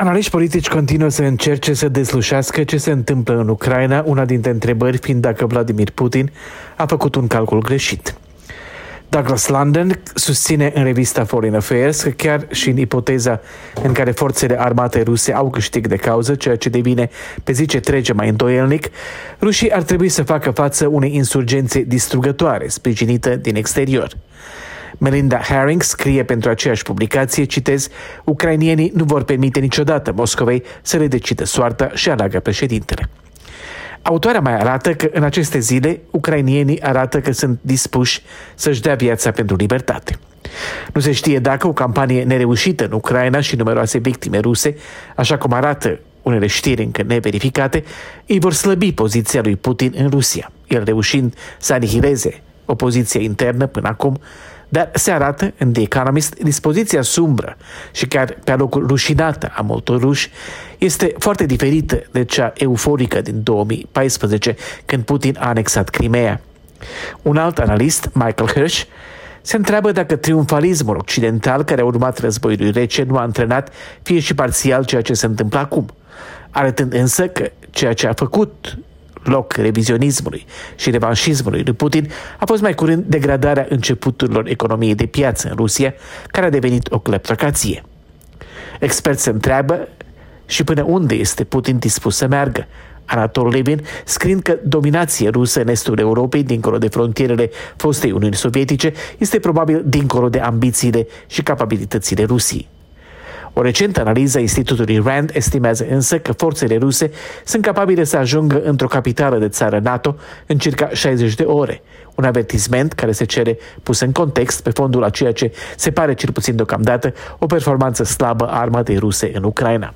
Analiști politici continuă să încerce să deslușească ce se întâmplă în Ucraina, una dintre întrebări fiind dacă Vladimir Putin a făcut un calcul greșit. Douglas London susține în revista Foreign Affairs că chiar și în ipoteza în care forțele armate ruse au câștig de cauză, ceea ce devine pe zi ce trece mai îndoielnic, rușii ar trebui să facă față unei insurgențe distrugătoare, sprijinită din exterior. Melinda Herring scrie pentru aceeași publicație, citez, Ucrainienii nu vor permite niciodată Moscovei să le decidă soarta și aleagă președintele. Autoarea mai arată că în aceste zile ucrainienii arată că sunt dispuși să-și dea viața pentru libertate. Nu se știe dacă o campanie nereușită în Ucraina și numeroase victime ruse, așa cum arată unele știri încă neverificate, îi vor slăbi poziția lui Putin în Rusia, el reușind să anihileze opoziția internă până acum, dar se arată în The Economist dispoziția sumbră și chiar pe locul rușinată a multor ruși este foarte diferită de cea euforică din 2014 când Putin a anexat Crimea. Un alt analist, Michael Hirsch, se întreabă dacă triumfalismul occidental care a urmat războiului rece nu a antrenat fie și parțial ceea ce se întâmplă acum, arătând însă că ceea ce a făcut loc revizionismului și revanșismului lui Putin a fost mai curând degradarea începuturilor economiei de piață în Rusia, care a devenit o cleptocrație. Experți se întreabă și până unde este Putin dispus să meargă. Anatol Levin scriind că dominația rusă în estul Europei, dincolo de frontierele fostei Uniuni Sovietice, este probabil dincolo de ambițiile și capabilitățile Rusiei. O recentă analiză a Institutului RAND estimează însă că forțele ruse sunt capabile să ajungă într-o capitală de țară NATO în circa 60 de ore, un avertisment care se cere pus în context pe fondul a ceea ce se pare cel puțin deocamdată o performanță slabă a armatei ruse în Ucraina.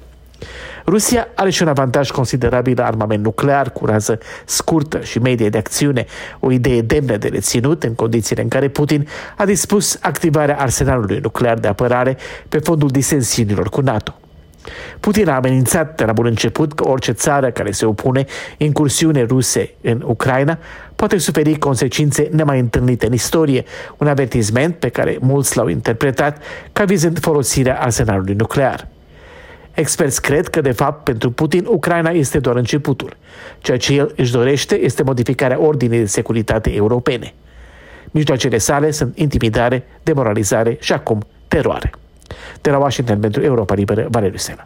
Rusia are și un avantaj considerabil la armament nuclear cu rază scurtă și medie de acțiune, o idee demnă de reținut în condițiile în care Putin a dispus activarea arsenalului nuclear de apărare pe fondul disensiunilor cu NATO. Putin a amenințat de la bun început că orice țară care se opune incursiune ruse în Ucraina poate suferi consecințe nemai întâlnite în istorie, un avertisment pe care mulți l-au interpretat ca vizând folosirea arsenalului nuclear. Experți cred că, de fapt, pentru Putin, Ucraina este doar începutul. Ceea ce el își dorește este modificarea ordinii de securitate europene. Mijloacele sale sunt intimidare, demoralizare și acum teroare. De la Washington pentru Europa Liberă, Valeriu Sena.